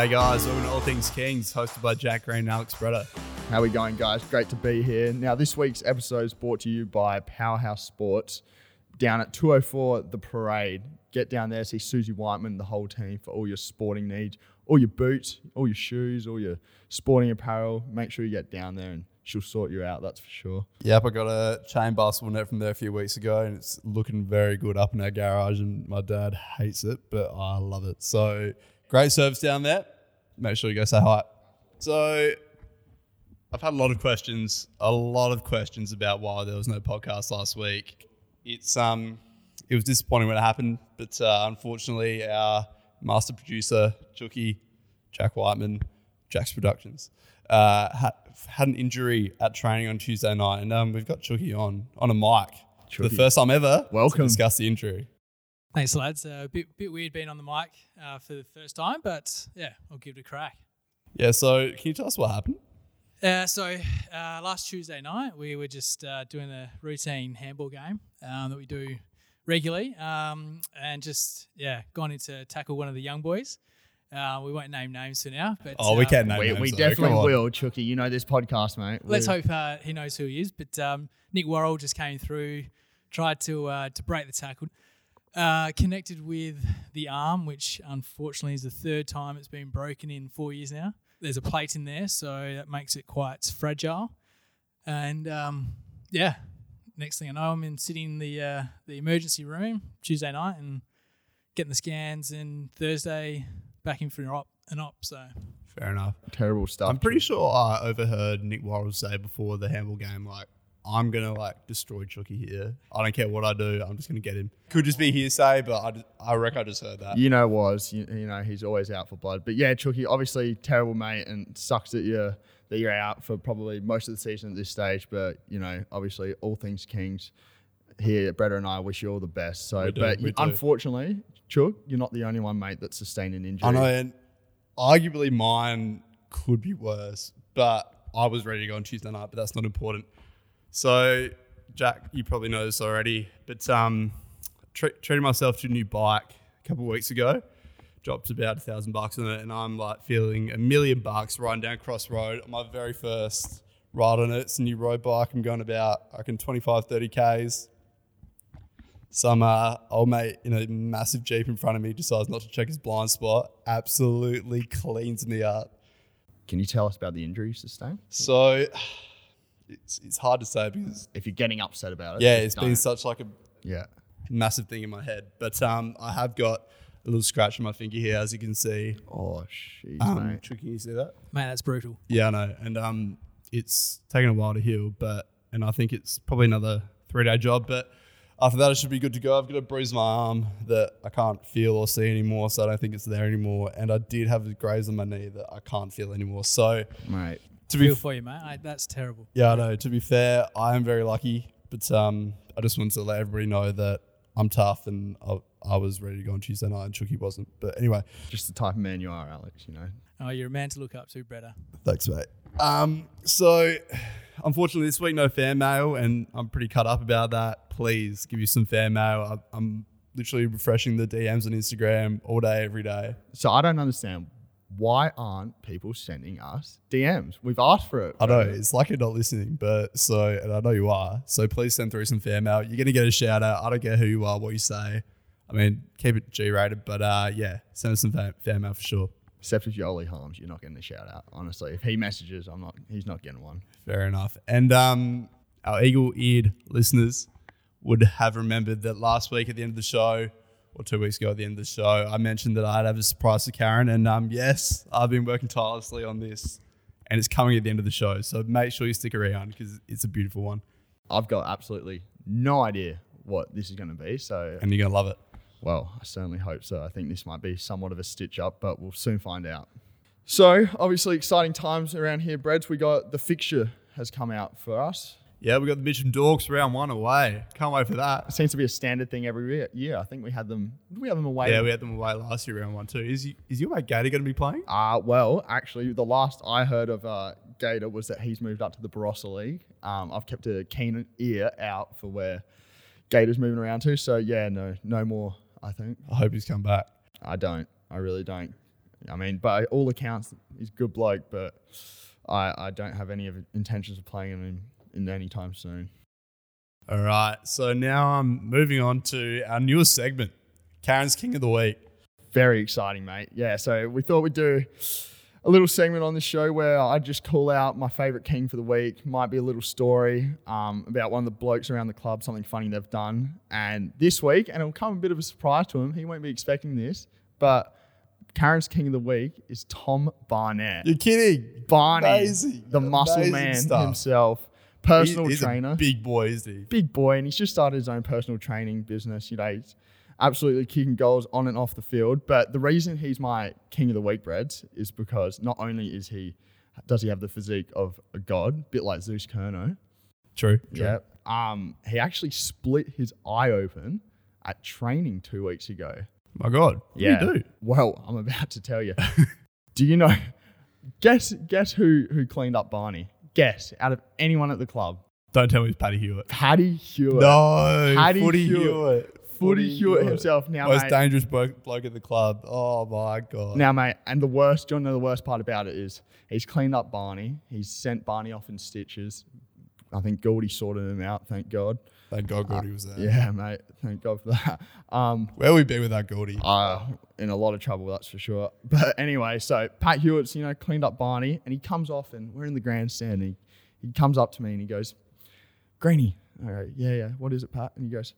G'day, guys. Welcome to All Things Kings, hosted by Jack Green and Alex Bretta. How we going, guys? Great to be here. Now, this week's episode is brought to you by Powerhouse Sports down at 204 The Parade. Get down there, see Susie Whiteman, the whole team for all your sporting needs, all your boots, all your shoes, all your sporting apparel. Make sure you get down there and she'll sort you out, that's for sure. Yep, I got a chain basketball net from there a few weeks ago, and it's looking very good up in our garage. And my dad hates it, but I love it. So great service down there. Make sure you go say hi. So I've had a lot of questions, a lot of questions about why there was no podcast last week. It's um, it was disappointing when it happened, but uh, unfortunately, our master producer, Chucky, Jack Whiteman, Jack's Productions, uh, had, had an injury at training on Tuesday night, and um, we've got Chucky on on a mic for the first time ever. Welcome. to discuss the injury. Thanks, lads. Uh, a bit bit weird being on the mic uh, for the first time, but yeah, I'll give it a crack. Yeah, so can you tell us what happened? Uh, so uh, last Tuesday night, we were just uh, doing a routine handball game um, that we do regularly, um, and just yeah, gone in to tackle one of the young boys. Uh, we won't name names for now, but Oh, we um, can name we names, we definitely Come on. will, Chucky. You know this podcast, mate. Let's We- hope uh, he knows who he is. But um, Nick Worrell just came through, tried to uh, to break the tackle, uh, connected with the arm, which unfortunately is the third time it's been broken in four years now. There's a plate in there, so that makes it quite fragile. And um, yeah, next thing I know, I'm in sitting in the uh, the emergency room Tuesday night and getting the scans, and Thursday back in for an op. An op so Fair enough. Terrible stuff. I'm pretty sure I overheard Nick Worrell say before the handball game, like, I'm gonna like destroy Chucky here. I don't care what I do. I'm just gonna get him. Could just be hearsay, but I, just, I reckon I just heard that. You know, was you, you know he's always out for blood. But yeah, Chucky, obviously terrible mate, and sucks that you're that you're out for probably most of the season at this stage. But you know, obviously, all things Kings here, Bretta and I wish you all the best. So, We but you- unfortunately, Chuck, you're not the only one, mate, that sustained an injury. I know, and arguably mine could be worse, but I was ready to go on Tuesday night, but that's not important. So, Jack, you probably know this already, but um, tre- treated myself to a new bike a couple of weeks ago. Dropped about a thousand bucks on it, and I'm like feeling a million bucks riding down Cross Road on my very first ride on it. It's a new road bike. I'm going about, I can 25, 30 Ks. Some uh, old mate in a massive Jeep in front of me decides not to check his blind spot. Absolutely cleans me up. Can you tell us about the injury you sustained? So it's, it's hard to say because, If you're getting upset about it, yeah, just it's been such like a yeah. massive thing in my head. But um, I have got a little scratch on my finger here, as you can see. Oh, jeez, Um, mate. Tricky, you see that? man, that's brutal. Yeah, I know. And um, it's taken a while to heal, but and I think it's probably another three day job. But after that, I should be good to go. I've got a bruise on my arm that I can't feel or see anymore, so I don't think it's there anymore. And I did have a graze on my knee that I can't feel anymore. So Mate, to be Feel for you, mate. I, that's terrible. yeah, I know. To be fair, I am very lucky, but um, I just wanted to let everybody know that I'm tough and I, I was ready to go on Tuesday night, and Chucky wasn't. But anyway, just the type of man you are, Alex. You know. Oh, you're a man to look up to, Bretta. Thanks, mate. Um, so unfortunately, this week no fan mail, and I'm pretty cut up about that. Please give you some fan mail. I, I'm literally refreshing the DMs on Instagram all day, every day. So I don't understand why aren't people sending us DMs? We've asked for it. I know it's like you're not listening, but so and I know you are. So please send through some fan mail. You're gonna get a shout out. I don't care who you are, what you say. I mean, keep it G rated, but uh, yeah, send us some fan, fan mail for sure. Except if Yoli Holmes, you're not getting a shout out. Honestly, if he messages, I'm not. He's not getting one. Fair enough. And um, our eagle eared listeners would have remembered that last week at the end of the show, or two weeks ago at the end of the show, I mentioned that I'd have a surprise for Karen. And um, yes, I've been working tirelessly on this, and it's coming at the end of the show. So make sure you stick around because it's a beautiful one, I've got absolutely no idea what this is going to be. So, and you're gonna love it. well, I certainly hope so. I think this might be somewhat of a stitch up, but we'll soon find out. So, obviously, exciting times around here, Breds. We got the fixture has come out for us. Yeah, we got the Mitcham Dorks round one away. Can't wait for that. Seems to be a standard thing every year. I think we had them. Did we have them away? Yeah, we had them away last year, round one too. Is you, is your mate Gator going to be playing? Uh, well, actually, the last I heard of uh, Gator was that he's moved up to the Barossa League. Um, I've kept a keen ear out for where Gator's moving around to. So, yeah, no, no more, I think. I hope he's come back. I don't. I really don't. I mean, by all accounts, he's a good bloke, but I, I don't have any of intentions of playing him in, in any time soon. All right. So now I'm moving on to our newest segment, Karen's King of the Week. Very exciting, mate. Yeah, so we thought we'd do a little segment on the show where I just call out my favorite king for the week. Might be a little story um, about one of the blokes around the club, something funny they've done. And this week, and it'll come a bit of a surprise to him, he won't be expecting this, but Karen's king of the week is Tom Barnett. You're kidding. Barney, Amazing. the muscle man stuff. himself, personal He- he's trainer A big boy, is he? big boy, and he's just started his own personal training business. You know, he's absolutely kicking goals on and off the field. But the reason he's my king of the week, Breds, is because not only is he does he have the physique of a god, bit like Zeus Kerno. True. true. Yeah. Um, he actually split his eye open at training two weeks ago. My God. What do you do? Well, I'm about to tell you. do you know? Guess guess who who cleaned up Barney? Guess out of anyone at the club. Don't tell me it's Paddy Hewitt. Paddy Hewitt. No. Paddy Footy Hewitt. Hewitt. Footy Hewitt himself. Now, Most mate, dangerous bloke, bloke at the club. Oh, my God. now, mate, and the worst, do you know the worst part about it is he's cleaned up Barney. He's sent Barney off in stitches. I think Goldie sorted him out, thank God. Thank God Gordy was there. Yeah, mate, thank God for that. Um, Where we be without Gordy? uh, in a lot of trouble, that's for sure. But anyway, so Pat Hewitt's, you know, cleaned up Barney and he comes off and we're in the grandstand and he, he comes up to me and he goes, Greeny. I go, yeah, yeah, what is it, Pat? And he goes,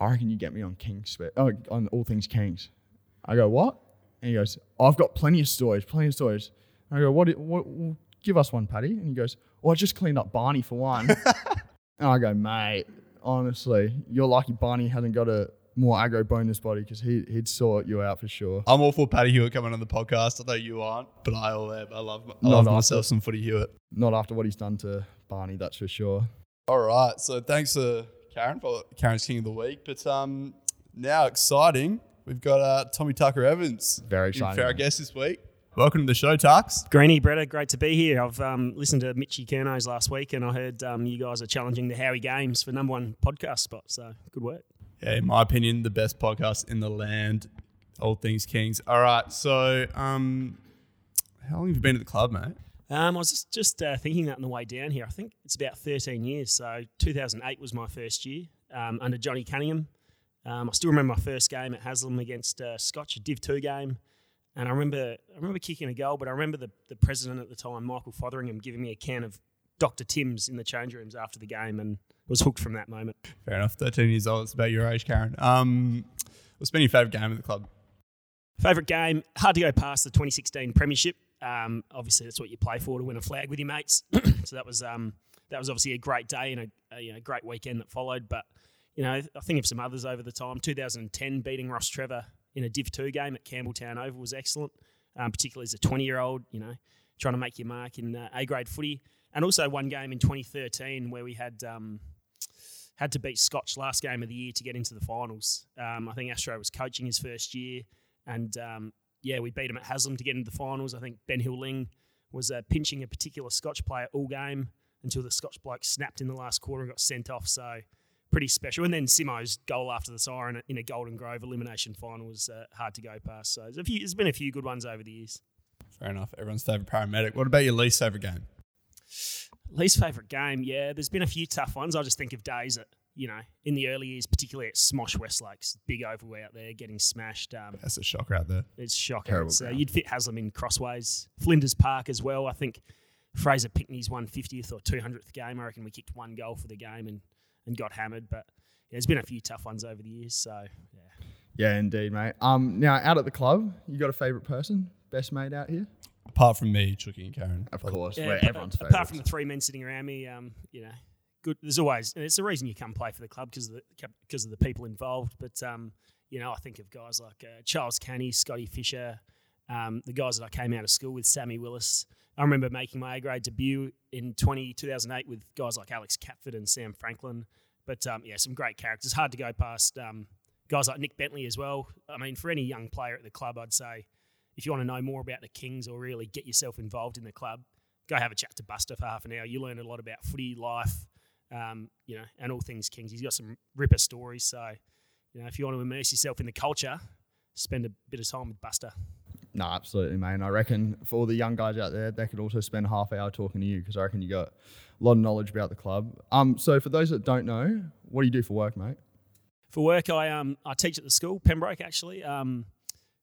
I reckon you get me on Kings, oh, on all things Kings. I go, what? And he goes, oh, I've got plenty of stories, plenty of stories. I go, what, what, well, give us one, Paddy. And he goes, well, I just cleaned up Barney for one. and I go, mate, honestly, you're lucky Barney hasn't got a more aggro his body because he, he'd sort you out for sure. I'm all for Paddy Hewitt coming on the podcast. I know you aren't, but I all am. I love, I love after. myself some footy Hewitt. Not after what he's done to Barney, that's for sure. All right. So thanks to Karen for Karen's King of the Week. But um, now exciting, we've got uh, Tommy Tucker Evans. Very in exciting. For our guest this week. Welcome to the show, Tux. Greeny, Bretta, great to be here. I've um, listened to Mitchy Kernos last week and I heard um, you guys are challenging the Howie Games for number one podcast spot. So good work. Yeah, in my opinion, the best podcast in the land. All things Kings. All right. So, um, how long have you been at the club, mate? Um, I was just, just uh, thinking that on the way down here. I think it's about 13 years. So 2008 was my first year um, under Johnny Cunningham. Um, I still remember my first game at Haslam against uh, Scotch, a Div 2 game. And I remember I remember kicking a goal, but I remember the, the president at the time, Michael Fotheringham, giving me a can of Dr. Tim's in the change rooms after the game and was hooked from that moment. Fair enough. 13 years old. It's about your age, Karen. Um, what's been your favourite game at the club? Favourite game, hard to go past the 2016 Premiership. Um, obviously, that's what you play for to win a flag with your mates. so that was um, that was obviously a great day and a, a you know, great weekend that followed. But you know, I think of some others over the time. 2010 beating Rostrevor in a Div 2 game at Campbelltown Oval was excellent, um, particularly as a 20 year old. You know, trying to make your mark in uh, A grade footy, and also one game in 2013 where we had. Um, had to beat Scotch last game of the year to get into the finals. Um, I think Astro was coaching his first year, and um, yeah, we beat him at Haslam to get into the finals. I think Ben Hill Ling was uh, pinching a particular Scotch player all game until the Scotch bloke snapped in the last quarter and got sent off. So pretty special. And then Simo's goal after the siren in a Golden Grove elimination final was uh, hard to go past. So there's, a few, there's been a few good ones over the years. Fair enough. Everyone's favourite paramedic. What about your least favourite game? Least favourite game, yeah. There's been a few tough ones. I just think of days that, you know in the early years, particularly at Smosh West Lakes, big oval out there, getting smashed. Um, That's a shocker out there. it's shocking. Terrible It's, uh, ground. you'd fit Haslam in crossways, Flinders Park as well. I think Fraser Pickney's 150th or 200th game. I reckon we kicked one goal for the game and and got hammered. But yeah, there's been a few tough ones over the years. So yeah. Yeah, indeed, mate. Um, now out at the club, you got a favourite person, best mate out here? Apart from me, Chucky and Karen. Of course, Yeah, we're apart- everyone's apart favourite. from the three men sitting around me, um, you know, good. There's always, and it's the reason you come play for the club because of the because of the people involved. But um, you know, I think of guys like uh, Charles Canny, Scotty Fisher, um, the guys that I came out of school with, Sammy Willis. I remember making my A grade debut in 20, 2008 with guys like Alex Catford and Sam Franklin. But um, yeah, some great characters. Hard to go past um, guys like Nick Bentley as well. I mean, for any young player at the club, I'd say if you want to know more about the Kings or really get yourself involved in the club, go have a chat to Buster for half an hour. You learn a lot about footy life, um, you know, and all things Kings. He's got some ripper stories. So, you know, if you want to immerse yourself in the culture, spend a bit of time with Buster. No, absolutely, mate. And I reckon for all the young guys out there, they could also spend half hour talking to you because I reckon you got a lot of knowledge about the club. Um, so for those that don't know, what do you do for work, mate? For work, I um I teach at the school, Pembroke actually. Um,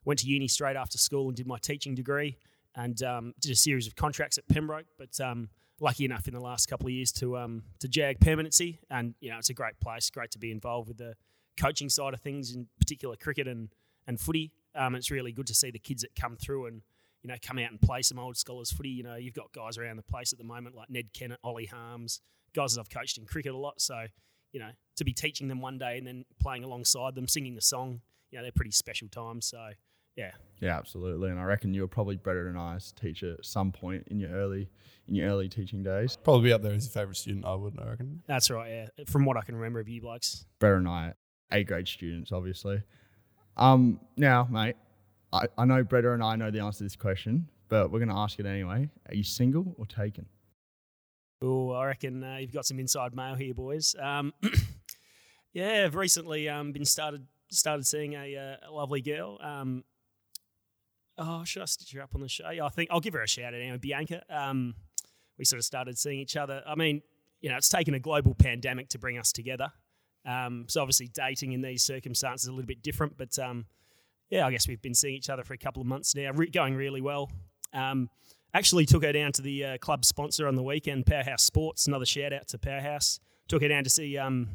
went to uni straight after school and did my teaching degree, and um, did a series of contracts at Pembroke. But um, lucky enough in the last couple of years to um to jag permanency, and you know it's a great place, great to be involved with the coaching side of things, in particular cricket and and footy. Um, it's really good to see the kids that come through and you know come out and play some old scholars footy. You know you've got guys around the place at the moment like Ned Kennett, Ollie Harms, guys that I've coached in cricket a lot. So you know to be teaching them one day and then playing alongside them, singing the song, you know they're pretty special times. So yeah, Yeah, absolutely. And I reckon you were probably better than I as a teacher at some point in your early in your early teaching days. Probably up there as your favourite student, I would, I reckon. that's right. Yeah, from what I can remember of you blokes. Better than I, A grade students, obviously. Um, now, mate, I, I know Bretta and I know the answer to this question, but we're gonna ask it anyway. Are you single or taken? Oh, I reckon uh, you've got some inside mail here, boys. Um, yeah, I've recently um, been started started seeing a, uh, a lovely girl. Um, oh, should I stitch her up on the show? Yeah, I think I'll give her a shout out anyway. Bianca. Um, we sort of started seeing each other. I mean, you know, it's taken a global pandemic to bring us together. Um, so obviously, dating in these circumstances is a little bit different. But um, yeah, I guess we've been seeing each other for a couple of months now, re- going really well. Um, actually, took her down to the uh, club sponsor on the weekend, Powerhouse Sports. Another shout out to Powerhouse. Took her down to see, um,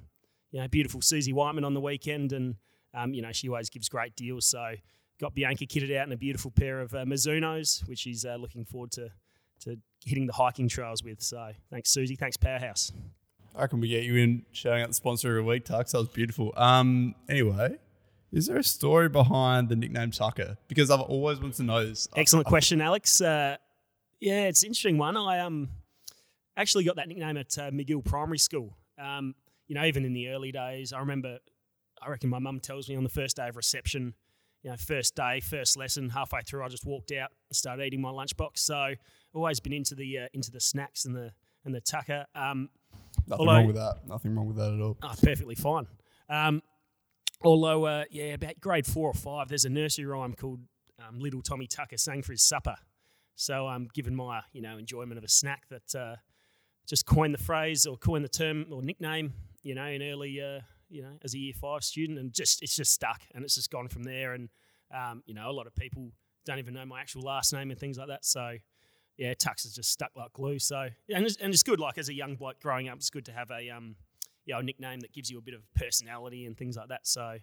you know, beautiful Susie Whiteman on the weekend, and um, you know she always gives great deals. So got Bianca kitted out in a beautiful pair of uh, Mizunos, which she's uh, looking forward to to hitting the hiking trails with. So thanks, Susie. Thanks, Powerhouse. I reckon we get you in shouting out the sponsor of the week, Tux. That was beautiful. Um, anyway, is there a story behind the nickname Tucker? Because I've always wanted to know this. Excellent question, Alex. Uh, yeah, it's an interesting one. I um actually got that nickname at uh, Magill Primary School. Um, you know, even in the early days, I remember. I reckon my mum tells me on the first day of reception, you know, first day, first lesson, halfway through, I just walked out and started eating my lunchbox. So always been into the uh, into the snacks and the and the tucker. Um, Nothing although- wrong with that. Nothing wrong with that at all. Oh, perfectly fine. Um, although, uh, yeah, about grade four or five, there's a nursery rhyme called um, "Little Tommy Tucker sang for his supper." So, um, given my you know enjoyment of a snack, that uh, just coined the phrase or coined the term or nickname, you know, in early, uh, you know, as a year five student, and just it's just stuck, and it's just gone from there. And um, you know, a lot of people don't even know my actual last name and things like that. So. Yeah, Tux is just stuck like glue. So, and it's, and it's good. Like as a young bloke growing up, it's good to have a um, you know, a nickname that gives you a bit of personality and things like that. So,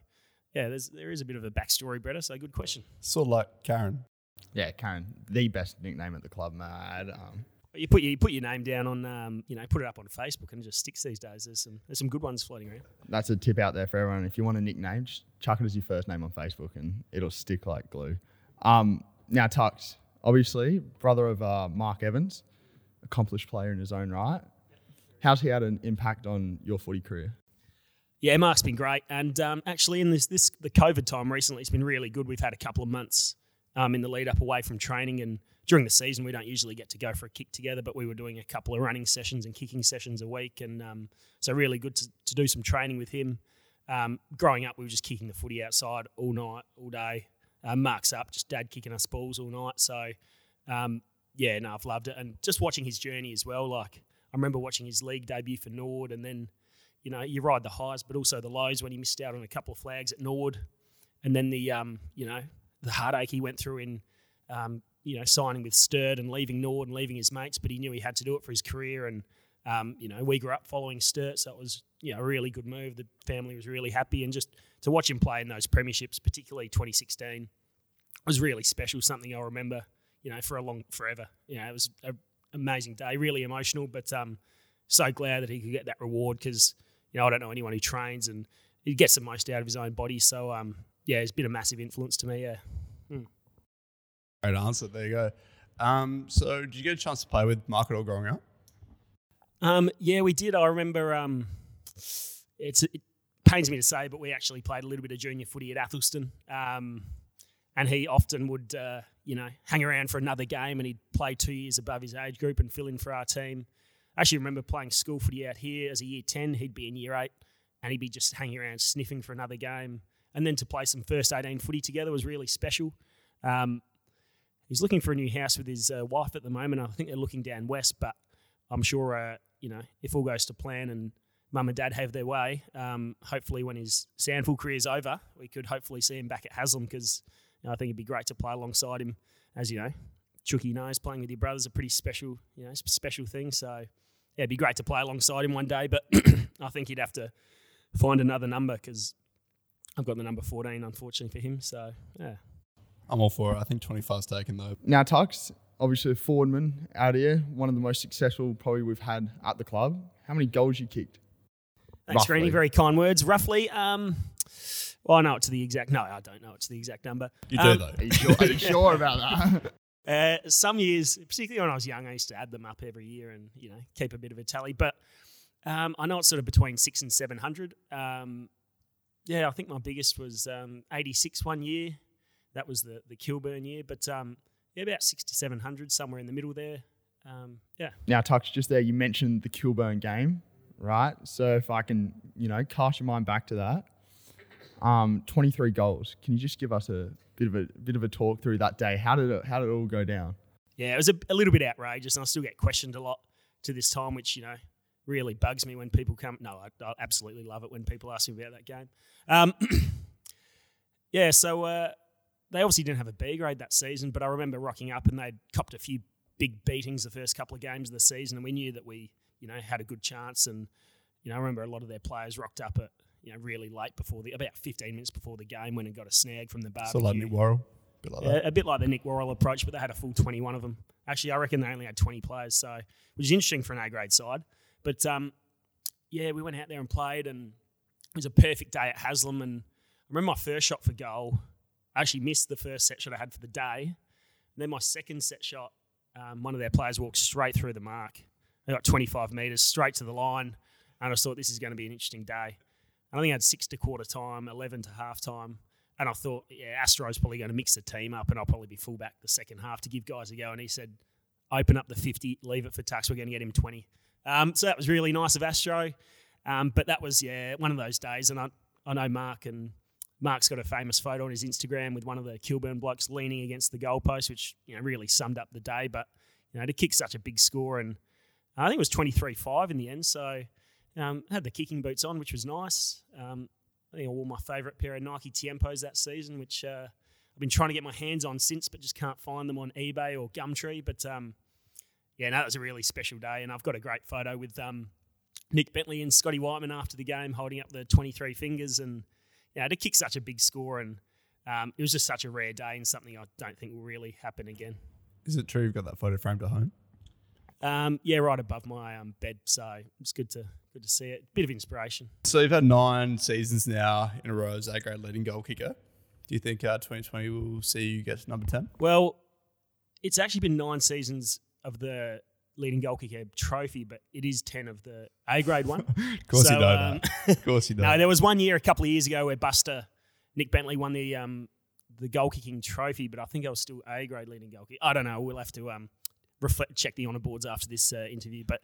yeah, there's there is a bit of a backstory, Bretta. So, good question. Sort of like Karen. Yeah, Karen, the best nickname at the club, mate. Um, you put your you put your name down on, um, you know, put it up on Facebook and it just sticks these days. There's some there's some good ones floating around. that's a tip out there for everyone. If you want a nickname, just chuck it as your first name on Facebook and it'll stick like glue. Um, now, Tux, obviously, brother of uh, Mark Evans, accomplished player in his own right. How's he had an impact on your footy career? Yeah, Mark's been great, and um, actually in this this the COVID time recently, it's been really good. We've had a couple of months um, in the lead up away from training, and during the season we don't usually get to go for a kick together, but we were doing a couple of running sessions and kicking sessions a week, and um, so really good to, to do some training with him. Um, growing up, we were just kicking the footy outside all night, all day. Uh, Mark's up, just dad kicking us balls all night. So um, yeah, no, I've loved it, and just watching his journey as well. Like I remember watching his league debut for Norwood, and then you know, you ride the highs, but also the lows when he missed out on a couple of flags at Norwood, and then the um, you know, the heartache he went through in, um, you know, signing with Sturt and leaving Norwood and leaving his mates, but he knew he had to do it for his career, and um, you know, we grew up following Sturt, so it was you know a really good move. The family was really happy, and just to watch him play in those premierships, particularly 2016, was really special. Something I'll remember, you know, for a long forever. You know, it was an amazing day, really emotional, but um, so glad that he could get that reward because you know I don't know anyone who trains and he gets the most out of his own body. So um, yeah, it's been a massive influence to me. Yeah. Great answer. There you go. Um, so, did you get a chance to play with Mark at all growing up? Um, yeah, we did. I remember. Um, it's it pains me to say, but we actually played a little bit of junior footy at Athelstone, um, and he often would, uh, you know, hang around for another game, and he'd play two years above his age group and fill in for our team. I actually remember playing school footy out here as a year ten. He'd be in year eight, and he'd be just hanging around sniffing for another game, and then to play some first eighteen footy together was really special. Um, he's looking for a new house with his uh, wife at the moment. I think they're looking down west, but I'm sure uh, you know if all goes to plan and mum and dad have their way, um, hopefully when his SANFL career is over, we could hopefully see him back at Haslam because you know, I think it'd be great to play alongside him. As you know, Chucky knows playing with your brother's a pretty special you know special thing. So yeah, it'd be great to play alongside him one day, but I think he'd have to find another number because I've got the number 14, unfortunately for him. So yeah. I'm all for it. I think 25's taken though. Now, Tux, obviously a forwardman out here, one of the most successful probably we've had at the club. How many goals you kicked? Thanks Roughly. for any very kind words. Roughly, um, well, I know it to the exact. No, I don't know it's the exact number. You do Um, though. Are you sure, are you sure about that? Uh, some years, particularly when I was young, I used to add them up every year and you know keep a bit of a tally. But um, I know it's sort of between six and seven hundred. Um, yeah, I think my biggest was um, eighty six one year. That was the the Kilburn year, but um, yeah, about six to seven hundred, somewhere in the middle there. Um, yeah, now, Tux, just there, you mentioned the Kilburn game, right? So if I can, you know, cast your mind back to that, um, 23 goals. Can you just give us a bit of a bit of a talk through that day? How did it How did it all go down? yeah, it was a, a little bit outrageous, and I still get questioned a lot to this time, which you know really bugs me when people come. No, I, I absolutely love it when people ask me about that game. Um, yeah, so uh, they obviously didn't have a B grade that season, but I remember rocking up and they'd copped a few big beatings the first couple of games of the season, and we knew that we you know had a good chance. And you know, I remember a lot of their players rocked up at you know really late before the about 15 minutes before the game when it got a snag from the barbecue. So like Nick Worrell. Bit like Yeah, that. a bit like the Nick Worrell approach, but they had a full 21 of them. Actually, I reckon they only had 20 players, so which is interesting for an A grade side. But um, yeah, we went out there and played, and it was a perfect day at Haslam. And I remember my first shot for goal. I actually missed the first set shot I had for the day. And then my second set shot, um, one of their players walked straight through the mark. They got 25 metres straight to the line, and I thought this is going to be an interesting day. And I think I had six to quarter time, 11 to half time. And I thought, yeah, Astro's probably going to mix the team up and I'll probably be fullback the second half to give guys a go. And he said, open up the 50, leave it for Tux. We're going to get him 20. Um, so that was really nice of Astro. Um, but that was, yeah, one of those days. And I, I know Mark and Mark's got a famous photo on his Instagram with one of the Kilburn blokes leaning against the goalpost, which, you know, really summed up the day. But, you know, to kick such a big score and I think it was 23-5 in the end. So um, had the kicking boots on, which was nice. Um, I think I wore my favourite pair of Nike Tiempos that season, which uh, I've been trying to get my hands on since, but just can't find them on eBay or Gumtree. But um, yeah, no, that was a really special day, and I've got a great photo with um, Nick Bentley and Scotty Whiteman after the game, holding up the 23 fingers, and yeah, to kick such a big score, and um, it was just such a rare day and something I don't think will really happen again. Is it true you've got that photo framed at home? Um, yeah, right above my um, bed, so it's good to good to see it. Bit of inspiration. So you've had nine seasons now in a row as A grade leading goal kicker. Do you think uh, 2020 will see you get to number 10? Well, it's actually been nine seasons of the leading goal kicker trophy, but it is 10 of the A grade one. Of course So, you um, that. Of course you know. no, there was one year a couple of years ago where Buster, Nick Bentley won the um, the goal kicking trophy, but I think I was still A grade leading goal kicker. I don't know. We'll have to um, reflect, check the honour boards after this uh, interview. But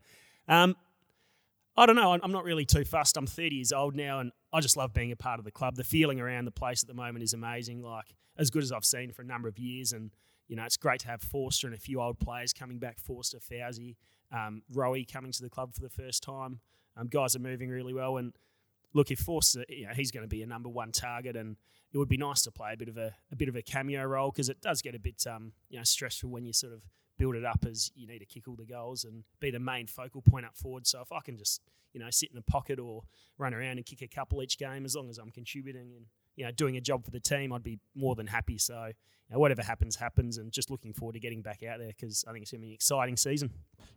um, I don't know. I'm I'm not really too fussed. I'm 30 years old now, and I just love being a part of the club. The feeling around the place at the moment is amazing. Like as good as I've seen for a number of years, and you know it's great to have Forster and a few old players coming back. Forster, Fauzi, um, Rowie coming to the club for the first time. Um, guys are moving really well, and look, if Forster, you know, he's going to be a number one target, and it would be nice to play a bit of a, a bit of a cameo role because it does get a bit um, you know stressful when you sort of build it up as you need to kick all the goals and be the main focal point up forward. So if I can just you know sit in the pocket or run around and kick a couple each game, as long as I'm contributing and you know doing a job for the team, I'd be more than happy. So you know, whatever happens, happens, and just looking forward to getting back out there because I think it's going to be an exciting season.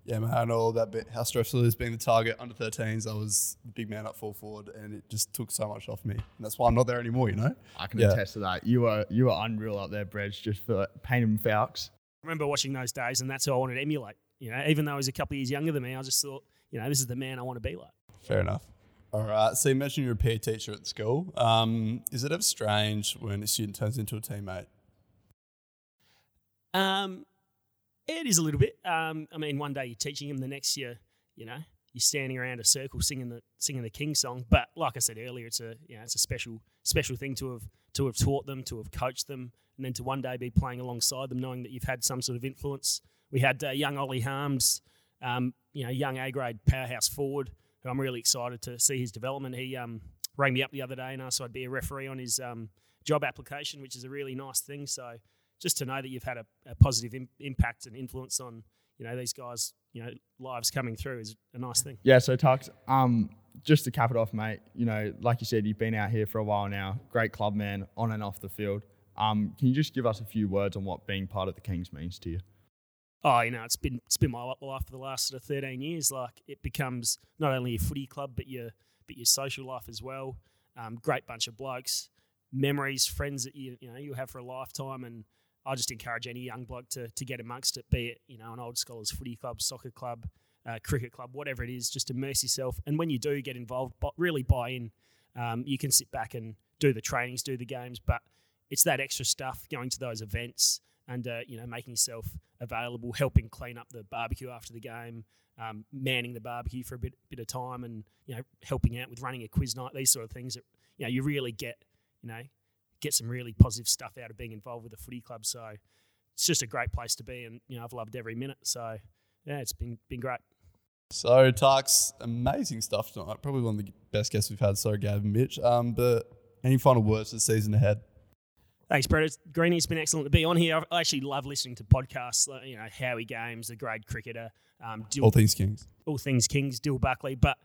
Yeah, man, I know all that bit. How stressful it is being the target under 13s. I was the big man up full forward, and it just took so much off me. And that's why I'm not there anymore, you know? I can Yeah. attest to that. You were you were unreal up there, Breds, just for painting Falcons. I remember watching those days, and that's who I wanted to emulate. You know, even though he was a couple of years younger than me, I just thought, you know, this is the man I want to be like. Fair enough. All right. So you mentioned you're a PE teacher at school. Um, is it ever strange when a student turns into a teammate? Um, it is a little bit. Um, I mean, one day you're teaching him, the next year, you know, you're standing around a circle singing the singing the King song. But like I said earlier, it's a you know, it's a special special thing to have to have taught them, to have coached them, and then to one day be playing alongside them, knowing that you've had some sort of influence. We had uh, young Ollie Harms, um, you know, young A grade powerhouse forward, who I'm really excited to see his development. He um, rang me up the other day and asked if I'd be a referee on his um, job application, which is a really nice thing. So just to know that you've had a, a positive Im- impact and influence on you know these guys you know lives coming through is a nice thing. Yeah, so Tux, um, just to cap it off, mate. You know, like you said, you've been out here for a while now. Great club man, on and off the field. Um, can you just give us a few words on what being part of the Kings means to you? Oh, you know, it's been it's been my life for the last sort of thirteen years. Like it becomes not only your footy club, but your but your social life as well. Um, great bunch of blokes, memories, friends that you you know you have for a lifetime, and I just encourage any young bloke to to get amongst it. Be it you know an old scholars footy club, soccer club, uh, cricket club, whatever it is. Just immerse yourself, and when you do get involved, but really buy in. Um, you can sit back and do the trainings, do the games, but it's that extra stuff going to those events and uh, you know making yourself available, helping clean up the barbecue after the game, um, manning the barbecue for a bit bit of time, and you know helping out with running a quiz night. These sort of things that you know you really get you know get some really positive stuff out of being involved with a footy club. So it's just a great place to be, and you know I've loved every minute. So yeah, it's been been great. So Tarks, amazing stuff tonight. Probably one of the best guests we've had. Sorry, Gav and Mitch. Um, but any final words for the season ahead? Thanks, Brett. It's, Greeny, it's been excellent to be on here. I actually love listening to podcasts. Like, you know, Howie Games, the great cricketer, um, Dill, all things Kings, all things Kings, Dill Buckley. But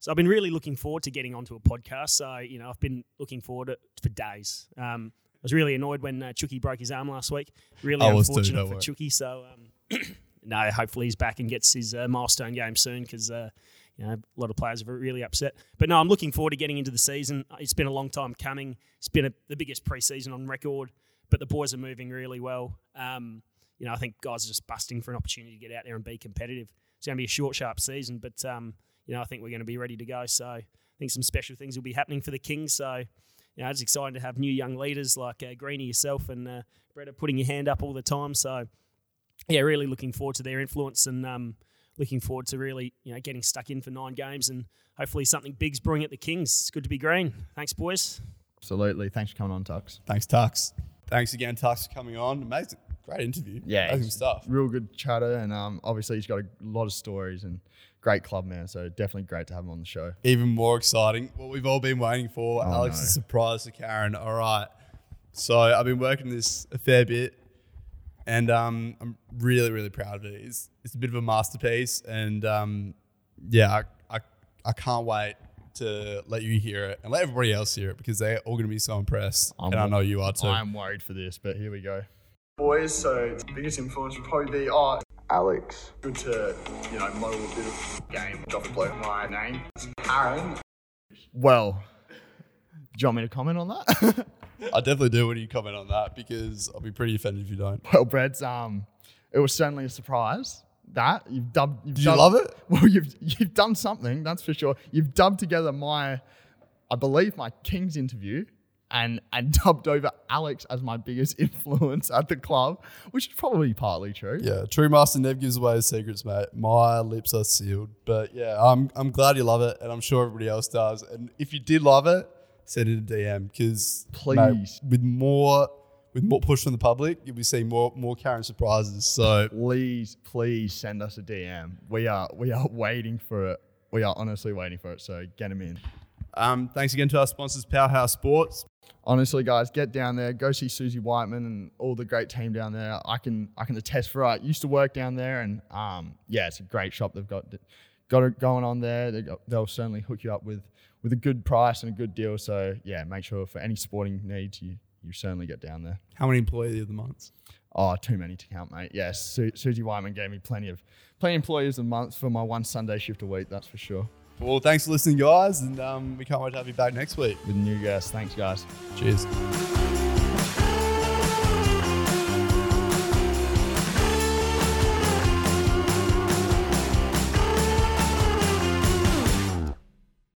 so I've been really looking forward to getting onto a podcast. So you know, I've been looking forward to it for days. Um, I was really annoyed when uh, Chucky broke his arm last week. Really I was unfortunate too, for worry. Chucky. So um, no, hopefully he's back and gets his uh, milestone game soon because. Uh, you know, a lot of players are really upset. But no, I'm looking forward to getting into the season. It's been a long time coming. It's been a, the biggest preseason on record, but the boys are moving really well. Um, you know, I think guys are just busting for an opportunity to get out there and be competitive. It's going to be a short, sharp season, but um, you know, I think we're going to be ready to go. So I think some special things will be happening for the Kings. So you know, it's exciting to have new young leaders like uh, Greeny yourself and uh, Brett are putting your hand up all the time. So yeah, really looking forward to their influence and um, looking forward to really you know getting stuck in for nine games and hopefully something big's brewing at the Kings. It's good to be green. Thanks, boys. Absolutely. Thanks for coming on, Tux. Thanks, Tux. Thanks again, Tux, for coming on. Amazing, great interview. Yeah, amazing stuff. Real good chatter, and um, obviously he's got a lot of stories and great club man. So definitely great to have him on the show. Even more exciting, what we've all been waiting for. Oh, Alex's no. surprise to Karen. All right. So I've been working this a fair bit, and um, I'm really, really proud of it. It's, it's a bit of a masterpiece, and um, yeah, I, I, I can't wait to let you hear it and let everybody else hear it because they're all going to be so impressed, I'm and I know you are too. I'm worried for this, but here we go. boys, so the biggest influence would probably be oh, Alex. good to you know model a bit of game. Drop a bloke my name. It's Karen. Well, do you want me to comment on that? I definitely do when you comment on that because I'll be pretty offended if you don't. well, Brett, um, it was certainly a surprise that you've dubbed. You've Did you love it? Well, you've you've done something, that's for sure. You've dubbed together my, I believe, my Kings interview, and and dubbed over Alex as my biggest influence at the club, which is probably partly true. Yeah, true master never gives away his secrets, mate. My lips are sealed. But yeah, I'm I'm glad you love it, and I'm sure everybody else does. And if you did love it, send it a DM because Please. with more with more push from the public, you'll be seeing more more Karen surprises. So Please, please send us a DM. We are we are waiting for it. We are honestly waiting for it. So get them in. um, thanks again to our sponsors, Powerhouse Sports. honestly, guys, get down there, go see Susie Whiteman and all the great team down there. I can I can attest for it. Used to work down there, and um, yeah, it's a great shop. They've got got it going on there. They got, they'll certainly hook you up with with a good price and a good deal. So yeah, make sure for any sporting needs, you you certainly get down there. How many employee of the month? Oh, too many to count, mate. Yes, Su- Susie Whiteman gave me plenty of plenty of employees a month for my one Sunday shift a week. That's for sure. Well, thanks for listening, guys, and um, we can't wait to have you back next week. With new guests, thanks, guys. Cheers.